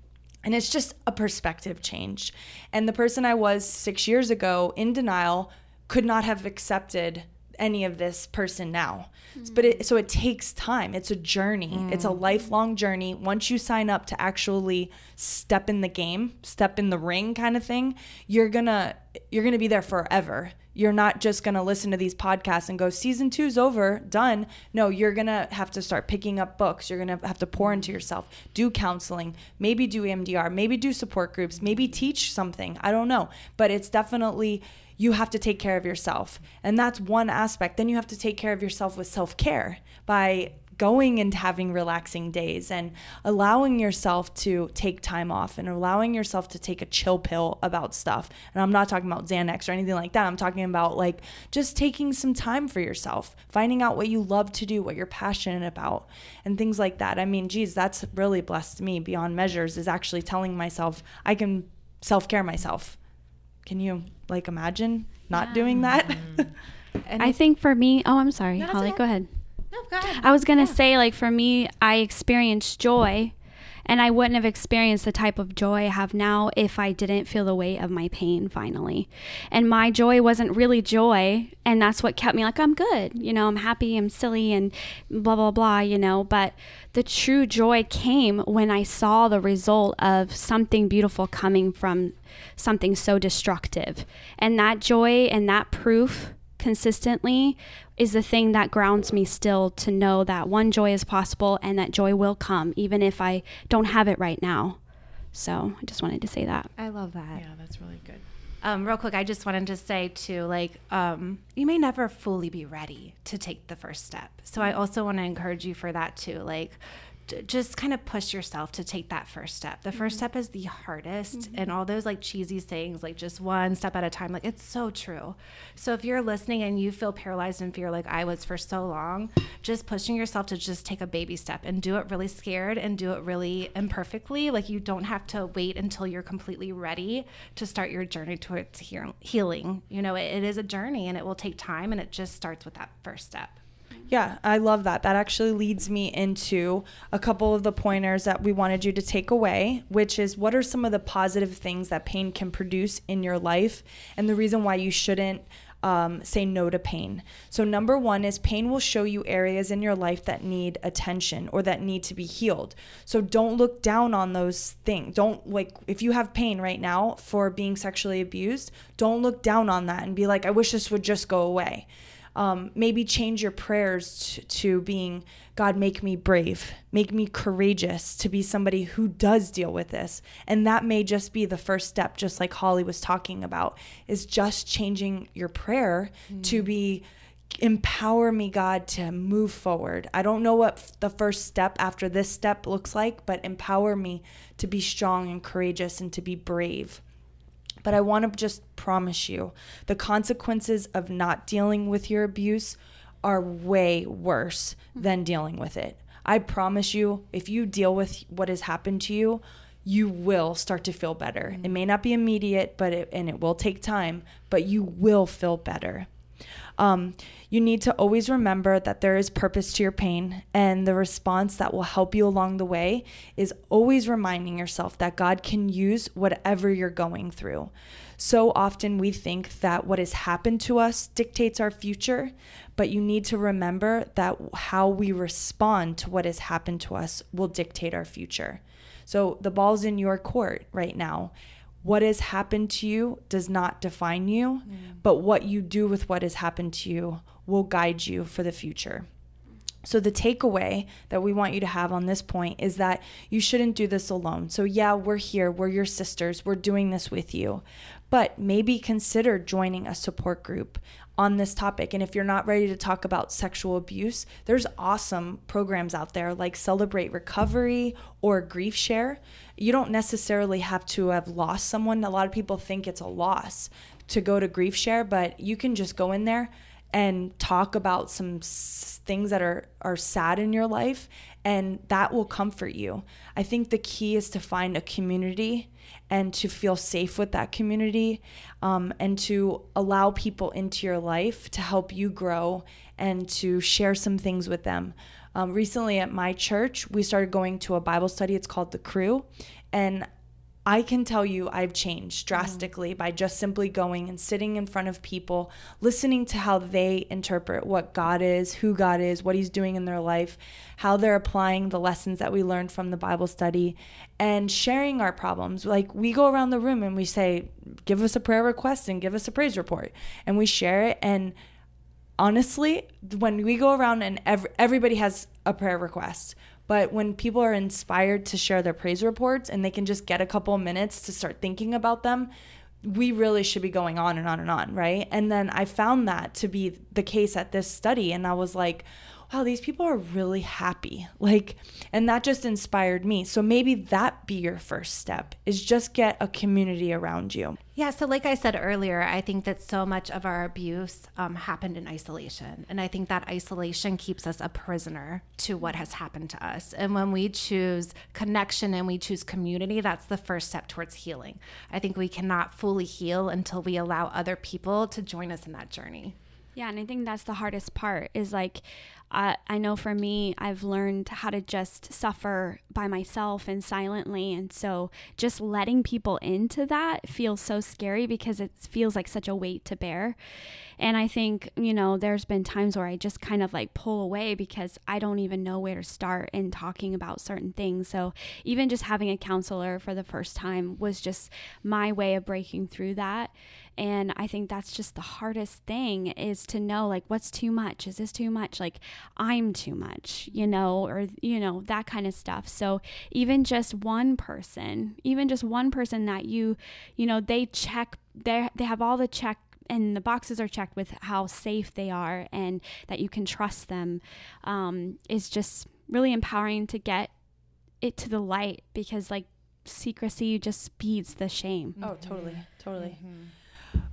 And it's just a perspective change. And the person I was six years ago in denial could not have accepted any of this person now. Mm. But it, so it takes time. It's a journey. Mm. It's a lifelong journey. Once you sign up to actually step in the game, step in the ring kind of thing, you're going to you're going to be there forever. You're not just going to listen to these podcasts and go season 2's over, done. No, you're going to have to start picking up books. You're going to have to pour into yourself, do counseling, maybe do EMDR, maybe do support groups, maybe teach something. I don't know, but it's definitely you have to take care of yourself. And that's one aspect. Then you have to take care of yourself with self care by going and having relaxing days and allowing yourself to take time off and allowing yourself to take a chill pill about stuff. And I'm not talking about Xanax or anything like that. I'm talking about like just taking some time for yourself, finding out what you love to do, what you're passionate about, and things like that. I mean, geez, that's really blessed me beyond measures is actually telling myself I can self care myself. Can you like imagine not yeah. doing that. Mm-hmm. and I think for me, oh, I'm sorry, no, Holly, okay. go ahead. No, go ahead. I was gonna yeah. say, like for me, I experienced joy, and I wouldn't have experienced the type of joy I have now if I didn't feel the weight of my pain finally. And my joy wasn't really joy, and that's what kept me like I'm good, you know, I'm happy, I'm silly, and blah blah blah, you know. But the true joy came when I saw the result of something beautiful coming from something so destructive. And that joy and that proof consistently is the thing that grounds me still to know that one joy is possible and that joy will come even if I don't have it right now. So I just wanted to say that. I love that. Yeah, that's really good. Um, real quick, I just wanted to say too, like, um, you may never fully be ready to take the first step. So I also want to encourage you for that too. Like, just kind of push yourself to take that first step. The 1st mm-hmm. step is the hardest, mm-hmm. and all those like cheesy sayings, like just one step at a time, like it's so true. So if you're listening and you feel paralyzed in fear, like I was for so long, just pushing yourself to just take a baby step and do it really scared and do it really imperfectly. Like you don't have to wait until you're completely ready to start your journey towards healing. You know, it, it is a journey and it will take time, and it just starts with that first step. Yeah, I love that. That actually leads me into a couple of the pointers that we wanted you to take away, which is what are some of the positive things that pain can produce in your life and the reason why you shouldn't um, say no to pain. So, number one is pain will show you areas in your life that need attention or that need to be healed. So, don't look down on those things. Don't like, if you have pain right now for being sexually abused, don't look down on that and be like, I wish this would just go away um, maybe change your prayers to, to being God, make me brave, make me courageous to be somebody who does deal with this. And that may just be the first step, just like Holly was talking about, is just changing your prayer mm. to be empower me, God, to move forward. I don't know what the first step after this step looks like, but empower me to be strong and courageous and to be brave. But I want to just promise you the consequences of not dealing with your abuse are way worse than dealing with it. I promise you, if you deal with what has happened to you, you will start to feel better. It may not be immediate, but it, and it will take time, but you will feel better. Um, you need to always remember that there is purpose to your pain, and the response that will help you along the way is always reminding yourself that God can use whatever you're going through. So often we think that what has happened to us dictates our future, but you need to remember that how we respond to what has happened to us will dictate our future. So the ball's in your court right now what has happened to you does not define you, mm. but what you do with what has happened to you will guide you for the future. So, the takeaway that we want you to have on this point is that you shouldn't do this alone. So, yeah, we're here, we're your sisters, we're doing this with you, but maybe consider joining a support group on this topic. And if you're not ready to talk about sexual abuse, there's awesome programs out there like Celebrate Recovery or Grief Share. You don't necessarily have to have lost someone. A lot of people think it's a loss to go to Grief Share, but you can just go in there and talk about some things that are are sad in your life and that will comfort you. I think the key is to find a community and to feel safe with that community um, and to allow people into your life to help you grow and to share some things with them. Um, recently at my church, we started going to a Bible study. It's called The Crew. And I can tell you I've changed drastically mm. by just simply going and sitting in front of people, listening to how they interpret what God is, who God is, what He's doing in their life, how they're applying the lessons that we learned from the Bible study, and sharing our problems. Like we go around the room and we say, Give us a prayer request and give us a praise report. And we share it. And honestly, when we go around and every, everybody has a prayer request, but when people are inspired to share their praise reports and they can just get a couple minutes to start thinking about them, we really should be going on and on and on, right? And then I found that to be the case at this study. And I was like, wow, these people are really happy. Like, and that just inspired me. So maybe that be your first step is just get a community around you. Yeah. So, like I said earlier, I think that so much of our abuse um, happened in isolation. And I think that isolation keeps us a prisoner to what has happened to us. And when we choose connection and we choose community, that's the first step towards healing. I think we cannot fully heal until we allow other people to join us in that journey. Yeah, and I think that's the hardest part is like I, I know for me, I've learned how to just suffer by myself and silently. And so just letting people into that feels so scary because it feels like such a weight to bear. And I think, you know, there's been times where I just kind of like pull away because I don't even know where to start in talking about certain things. So even just having a counselor for the first time was just my way of breaking through that. And I think that's just the hardest thing is to know like what's too much? Is this too much? Like I'm too much, you know, or you know, that kind of stuff. So even just one person, even just one person that you, you know, they check they they have all the check and the boxes are checked with how safe they are and that you can trust them um, is just really empowering to get it to the light because like secrecy just speeds the shame. Oh, totally, totally. Mm-hmm.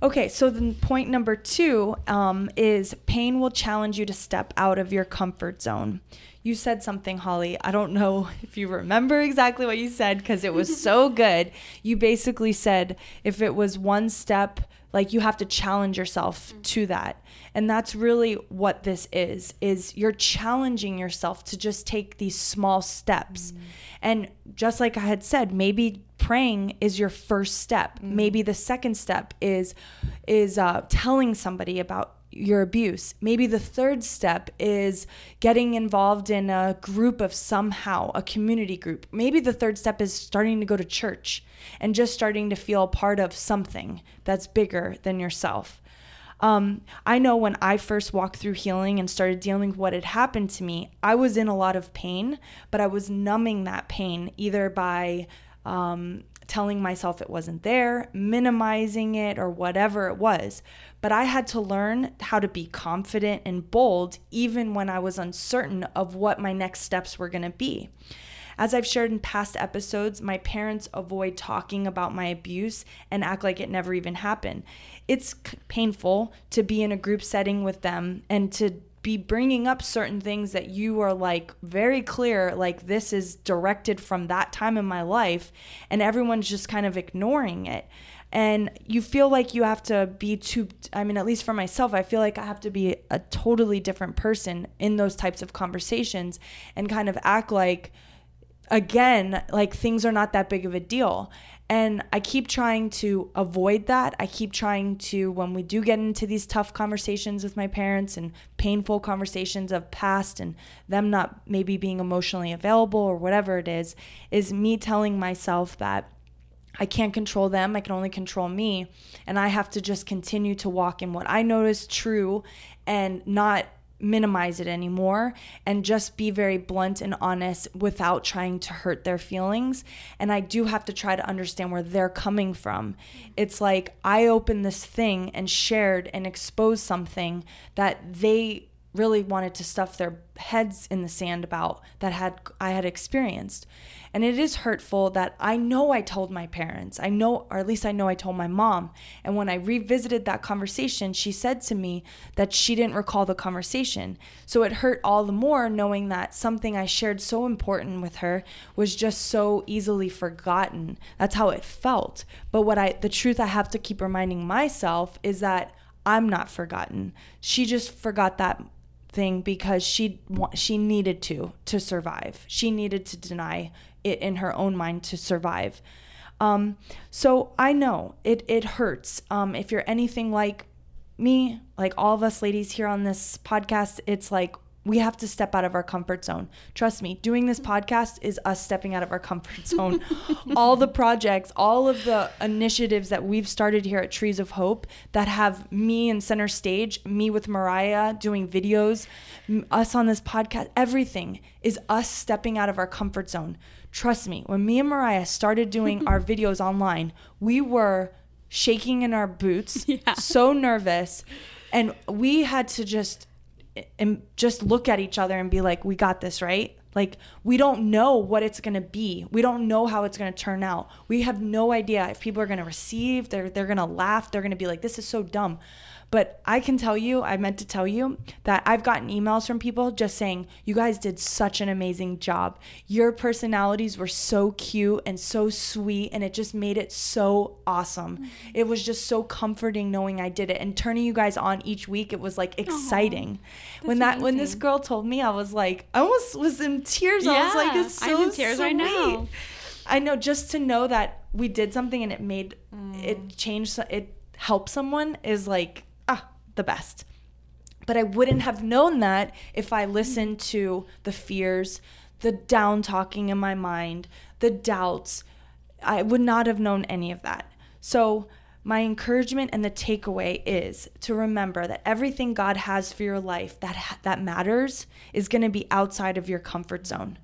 Okay, so then point number two um, is pain will challenge you to step out of your comfort zone. You said something, Holly. I don't know if you remember exactly what you said because it was so good. You basically said if it was one step, like you have to challenge yourself mm-hmm. to that. And that's really what this is is you're challenging yourself to just take these small steps. Mm-hmm. And just like I had said, maybe praying is your first step. Mm-hmm. Maybe the second step is is uh, telling somebody about your abuse. Maybe the third step is getting involved in a group of somehow, a community group. Maybe the third step is starting to go to church and just starting to feel part of something that's bigger than yourself. Um, I know when I first walked through healing and started dealing with what had happened to me, I was in a lot of pain, but I was numbing that pain either by um, telling myself it wasn't there, minimizing it, or whatever it was. But I had to learn how to be confident and bold even when I was uncertain of what my next steps were going to be. As I've shared in past episodes, my parents avoid talking about my abuse and act like it never even happened. It's painful to be in a group setting with them and to be bringing up certain things that you are like very clear like this is directed from that time in my life and everyone's just kind of ignoring it and you feel like you have to be too i mean at least for myself i feel like i have to be a totally different person in those types of conversations and kind of act like again, like things are not that big of a deal. And I keep trying to avoid that. I keep trying to, when we do get into these tough conversations with my parents and painful conversations of past and them not maybe being emotionally available or whatever it is, is me telling myself that. I can't control them. I can only control me. And I have to just continue to walk in what I know is true and not minimize it anymore and just be very blunt and honest without trying to hurt their feelings. And I do have to try to understand where they're coming from. It's like I opened this thing and shared and exposed something that they really wanted to stuff their heads in the sand about that had I had experienced. And it is hurtful that I know I told my parents. I know or at least I know I told my mom. And when I revisited that conversation, she said to me that she didn't recall the conversation. So it hurt all the more knowing that something I shared so important with her was just so easily forgotten. That's how it felt. But what I the truth I have to keep reminding myself is that I'm not forgotten. She just forgot that thing because she she needed to to survive. She needed to deny it in her own mind to survive. Um, so I know it it hurts. Um, if you're anything like me, like all of us ladies here on this podcast, it's like we have to step out of our comfort zone. Trust me, doing this podcast is us stepping out of our comfort zone. all the projects, all of the initiatives that we've started here at Trees of Hope that have me in center stage, me with Mariah doing videos, us on this podcast, everything is us stepping out of our comfort zone. Trust me, when me and Mariah started doing our videos online, we were shaking in our boots, yeah. so nervous, and we had to just and just look at each other and be like, we got this, right? Like, we don't know what it's going to be. We don't know how it's going to turn out. We have no idea if people are going to receive, they're, they're going to laugh, they're going to be like, this is so dumb. But I can tell you, I meant to tell you that I've gotten emails from people just saying, you guys did such an amazing job. Your personalities were so cute and so sweet, and it just made it so awesome. Mm-hmm. It was just so comforting knowing I did it. And turning you guys on each week, it was like exciting. Aww, when that amazing. when this girl told me, I was like, I almost was in tears. Yeah, I was like, it's so I'm in tears sweet. right now. I know just to know that we did something and it made mm. it changed it helped someone is like the best. But I wouldn't have known that if I listened to the fears, the down talking in my mind, the doubts. I would not have known any of that. So, my encouragement and the takeaway is to remember that everything God has for your life that that matters is going to be outside of your comfort zone.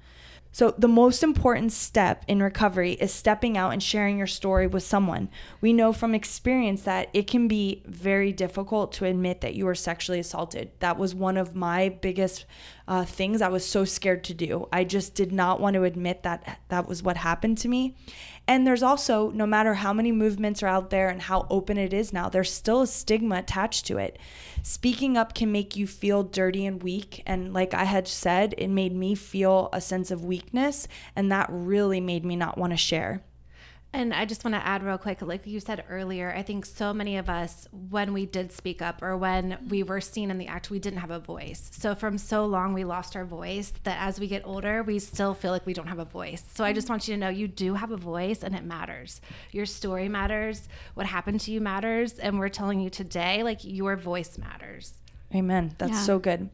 So, the most important step in recovery is stepping out and sharing your story with someone. We know from experience that it can be very difficult to admit that you were sexually assaulted. That was one of my biggest uh, things I was so scared to do. I just did not want to admit that that was what happened to me. And there's also, no matter how many movements are out there and how open it is now, there's still a stigma attached to it. Speaking up can make you feel dirty and weak. And like I had said, it made me feel a sense of weakness. And that really made me not want to share. And I just want to add real quick, like you said earlier, I think so many of us, when we did speak up or when we were seen in the act, we didn't have a voice. So from so long, we lost our voice that as we get older, we still feel like we don't have a voice. So I just want you to know you do have a voice and it matters. Your story matters. What happened to you matters. And we're telling you today, like your voice matters. Amen. That's yeah. so good.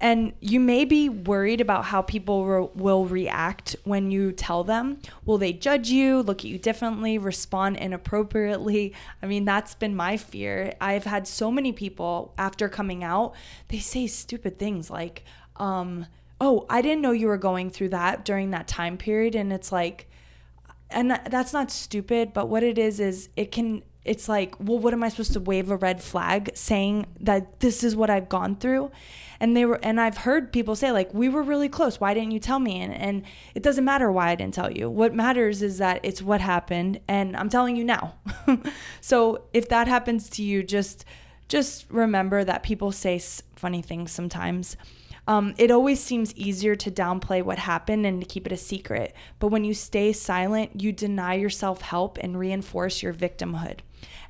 And you may be worried about how people re- will react when you tell them. Will they judge you, look at you differently, respond inappropriately? I mean, that's been my fear. I've had so many people after coming out, they say stupid things like, um, oh, I didn't know you were going through that during that time period. And it's like, and that's not stupid, but what it is, is it can it's like, well, what am I supposed to wave a red flag saying that this is what I've gone through? And they were, and I've heard people say like, we were really close. Why didn't you tell me? And, and it doesn't matter why I didn't tell you. What matters is that it's what happened, and I'm telling you now. so if that happens to you, just just remember that people say funny things sometimes. Um, it always seems easier to downplay what happened and to keep it a secret. But when you stay silent, you deny yourself help and reinforce your victimhood.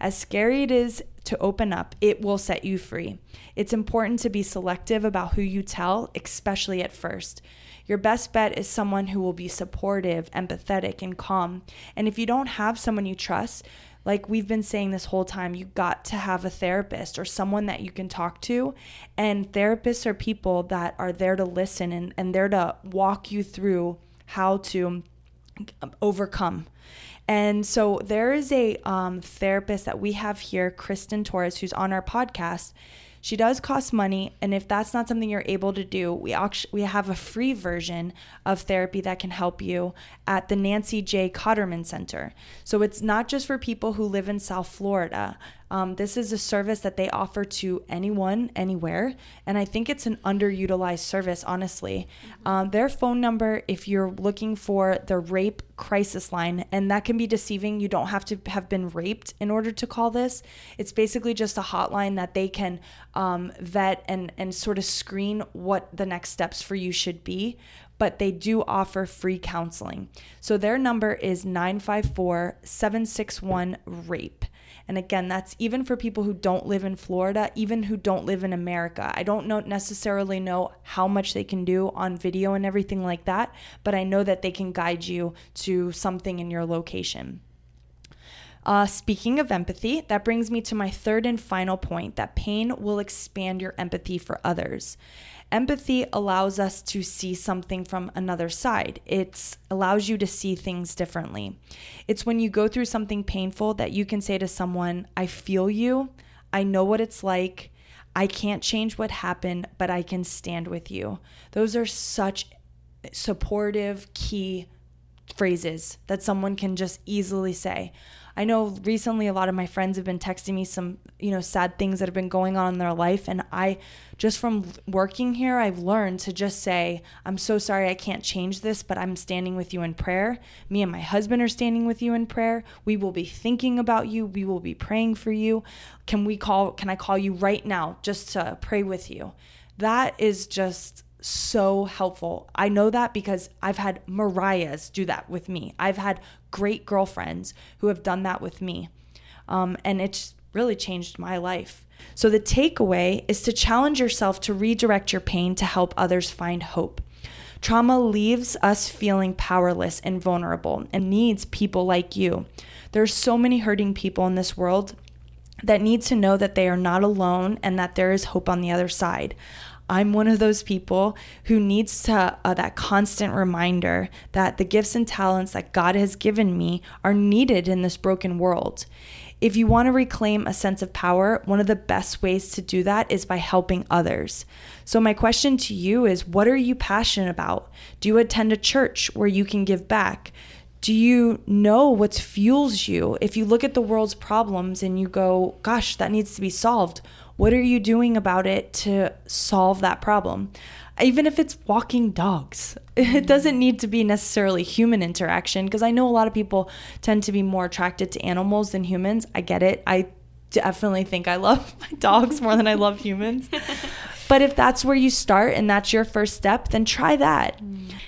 As scary it is to open up, it will set you free. It's important to be selective about who you tell, especially at first. Your best bet is someone who will be supportive, empathetic, and calm. And if you don't have someone you trust, like we've been saying this whole time, you got to have a therapist or someone that you can talk to. And therapists are people that are there to listen and, and there to walk you through how to overcome. And so there is a um, therapist that we have here, Kristen Torres, who's on our podcast. She does cost money, and if that's not something you're able to do, we actually we have a free version of therapy that can help you at the Nancy J. Cotterman Center. So it's not just for people who live in South Florida. Um, this is a service that they offer to anyone, anywhere, and I think it's an underutilized service, honestly. Mm-hmm. Um, their phone number, if you're looking for the rape crisis line, and that can be deceiving. You don't have to have been raped in order to call this. It's basically just a hotline that they can um, vet and and sort of screen what the next steps for you should be but they do offer free counseling. So their number is 954 761 RAPE. And again, that's even for people who don't live in Florida, even who don't live in America. I don't know necessarily know how much they can do on video and everything like that, but I know that they can guide you to something in your location. Uh, speaking of empathy, that brings me to my third and final point that pain will expand your empathy for others. Empathy allows us to see something from another side. It allows you to see things differently. It's when you go through something painful that you can say to someone, I feel you. I know what it's like. I can't change what happened, but I can stand with you. Those are such supportive, key phrases that someone can just easily say. I know recently a lot of my friends have been texting me some, you know, sad things that have been going on in their life. And I, just from working here, I've learned to just say, I'm so sorry I can't change this, but I'm standing with you in prayer. Me and my husband are standing with you in prayer. We will be thinking about you. We will be praying for you. Can we call, can I call you right now just to pray with you? That is just so helpful. I know that because I've had Mariahs do that with me. I've had great girlfriends who have done that with me. Um, and it's really changed my life. So, the takeaway is to challenge yourself to redirect your pain to help others find hope. Trauma leaves us feeling powerless and vulnerable and needs people like you. There are so many hurting people in this world that need to know that they are not alone and that there is hope on the other side. I'm one of those people who needs to uh, that constant reminder that the gifts and talents that God has given me are needed in this broken world. If you want to reclaim a sense of power, one of the best ways to do that is by helping others. So, my question to you is what are you passionate about? Do you attend a church where you can give back? Do you know what fuels you? If you look at the world's problems and you go, gosh, that needs to be solved, what are you doing about it to solve that problem? Even if it's walking dogs, it doesn't need to be necessarily human interaction because I know a lot of people tend to be more attracted to animals than humans. I get it. I definitely think I love my dogs more than I love humans. But if that's where you start and that's your first step, then try that.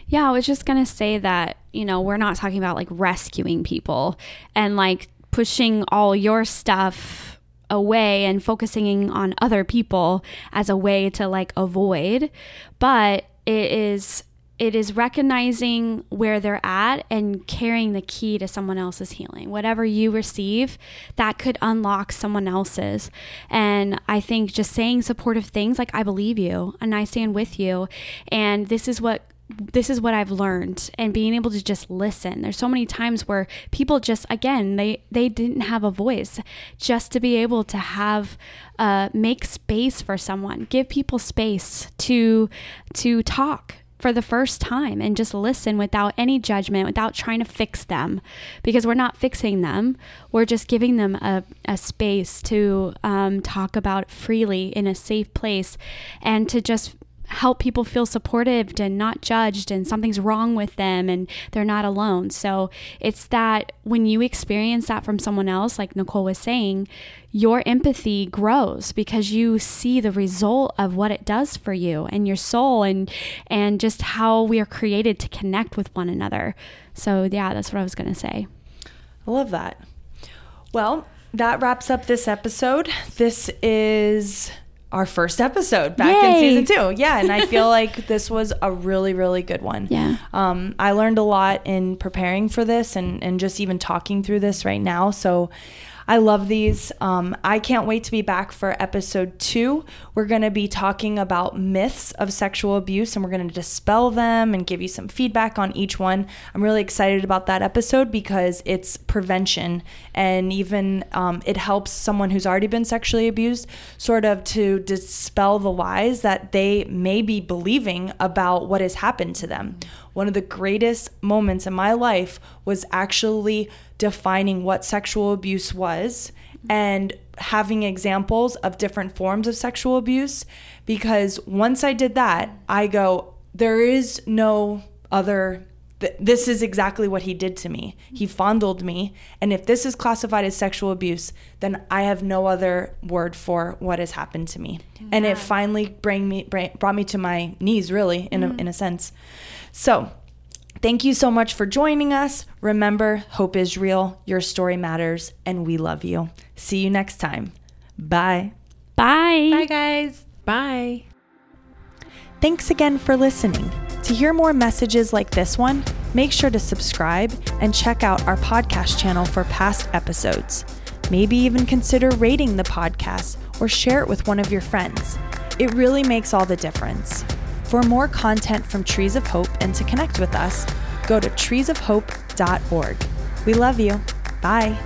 Yeah, I was just going to say that, you know, we're not talking about like rescuing people and like pushing all your stuff away and focusing on other people as a way to like avoid, but it is it is recognizing where they're at and carrying the key to someone else's healing. Whatever you receive, that could unlock someone else's. And I think just saying supportive things like, I believe you and I stand with you. And this is what this is what I've learned and being able to just listen. There's so many times where people just again they they didn't have a voice just to be able to have uh, make space for someone, give people space to to talk for the first time and just listen without any judgment, without trying to fix them, because we're not fixing them. We're just giving them a, a space to um, talk about freely in a safe place and to just help people feel supported and not judged and something's wrong with them and they're not alone. So it's that when you experience that from someone else, like Nicole was saying, your empathy grows because you see the result of what it does for you and your soul and and just how we are created to connect with one another. So yeah, that's what I was going to say. I love that. Well, that wraps up this episode. This is our first episode back Yay. in season two. Yeah, and I feel like this was a really, really good one. Yeah. Um, I learned a lot in preparing for this and, and just even talking through this right now. So I love these. Um, I can't wait to be back for episode two. We're going to be talking about myths of sexual abuse and we're going to dispel them and give you some feedback on each one. I'm really excited about that episode because it's prevention and even um, it helps someone who's already been sexually abused sort of to dispel the lies that they may be believing about what has happened to them. One of the greatest moments in my life was actually defining what sexual abuse was and having examples of different forms of sexual abuse because once I did that, I go, there is no other. Th- this is exactly what he did to me. He fondled me. And if this is classified as sexual abuse, then I have no other word for what has happened to me. Yeah. And it finally bring me, bring, brought me to my knees, really, in, mm-hmm. a, in a sense. So, Thank you so much for joining us. Remember, hope is real, your story matters, and we love you. See you next time. Bye. Bye. Bye, guys. Bye. Thanks again for listening. To hear more messages like this one, make sure to subscribe and check out our podcast channel for past episodes. Maybe even consider rating the podcast or share it with one of your friends. It really makes all the difference. For more content from Trees of Hope and to connect with us, go to treesofhope.org. We love you. Bye.